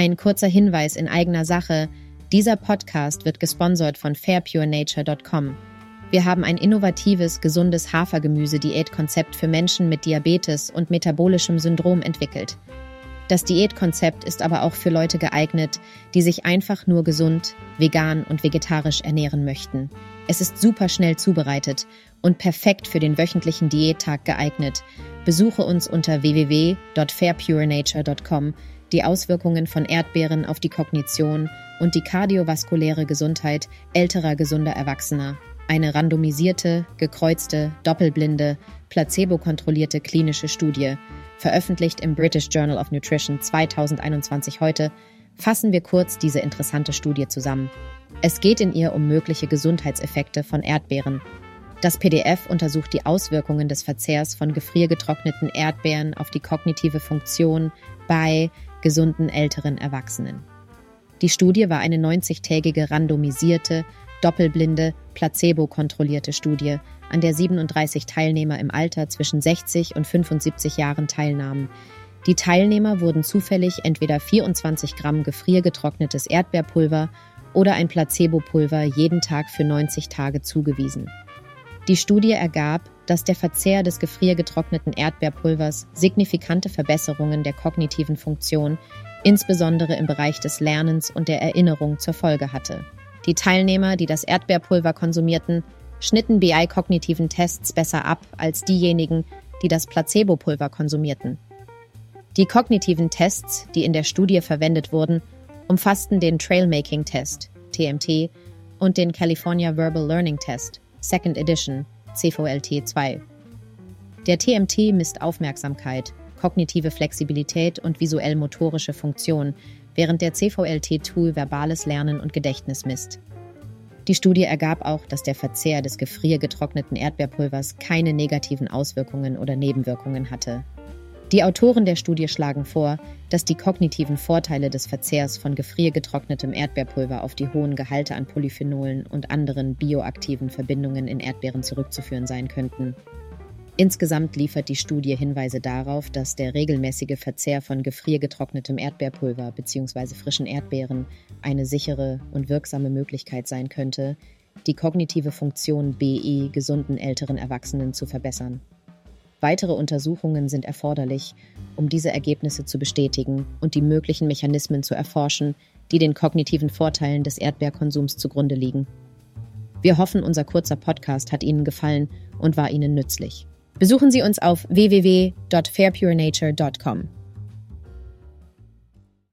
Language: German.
Ein kurzer Hinweis in eigener Sache. Dieser Podcast wird gesponsert von fairpurenature.com. Wir haben ein innovatives, gesundes Hafergemüse-Diätkonzept für Menschen mit Diabetes und metabolischem Syndrom entwickelt. Das Diätkonzept ist aber auch für Leute geeignet, die sich einfach nur gesund, vegan und vegetarisch ernähren möchten. Es ist super schnell zubereitet und perfekt für den wöchentlichen Diättag geeignet. Besuche uns unter www.fairpurenature.com die Auswirkungen von Erdbeeren auf die Kognition und die kardiovaskuläre Gesundheit älterer gesunder Erwachsener. Eine randomisierte, gekreuzte, doppelblinde, placebo-kontrollierte klinische Studie, veröffentlicht im British Journal of Nutrition 2021 heute, fassen wir kurz diese interessante Studie zusammen. Es geht in ihr um mögliche Gesundheitseffekte von Erdbeeren. Das PDF untersucht die Auswirkungen des Verzehrs von gefriergetrockneten Erdbeeren auf die kognitive Funktion bei gesunden älteren Erwachsenen. Die Studie war eine 90-tägige randomisierte, doppelblinde, placebo-kontrollierte Studie, an der 37 Teilnehmer im Alter zwischen 60 und 75 Jahren teilnahmen. Die Teilnehmer wurden zufällig entweder 24 Gramm gefriergetrocknetes Erdbeerpulver oder ein Placebo-Pulver jeden Tag für 90 Tage zugewiesen. Die Studie ergab, dass der Verzehr des gefriergetrockneten Erdbeerpulvers signifikante Verbesserungen der kognitiven Funktion, insbesondere im Bereich des Lernens und der Erinnerung, zur Folge hatte. Die Teilnehmer, die das Erdbeerpulver konsumierten, schnitten BI-kognitiven Tests besser ab als diejenigen, die das Placebo-Pulver konsumierten. Die kognitiven Tests, die in der Studie verwendet wurden, umfassten den Trailmaking-Test, TMT, und den California Verbal Learning Test, Second Edition, CVLT 2. Der TMT misst Aufmerksamkeit, kognitive Flexibilität und visuell-motorische Funktion, während der CVLT-Tool verbales Lernen und Gedächtnis misst. Die Studie ergab auch, dass der Verzehr des gefriergetrockneten Erdbeerpulvers keine negativen Auswirkungen oder Nebenwirkungen hatte. Die Autoren der Studie schlagen vor, dass die kognitiven Vorteile des Verzehrs von gefriergetrocknetem Erdbeerpulver auf die hohen Gehalte an Polyphenolen und anderen bioaktiven Verbindungen in Erdbeeren zurückzuführen sein könnten. Insgesamt liefert die Studie Hinweise darauf, dass der regelmäßige Verzehr von gefriergetrocknetem Erdbeerpulver bzw. frischen Erdbeeren eine sichere und wirksame Möglichkeit sein könnte, die kognitive Funktion BE gesunden älteren Erwachsenen zu verbessern. Weitere Untersuchungen sind erforderlich, um diese Ergebnisse zu bestätigen und die möglichen Mechanismen zu erforschen, die den kognitiven Vorteilen des Erdbeerkonsums zugrunde liegen. Wir hoffen, unser kurzer Podcast hat Ihnen gefallen und war Ihnen nützlich. Besuchen Sie uns auf www.fairpurenature.com.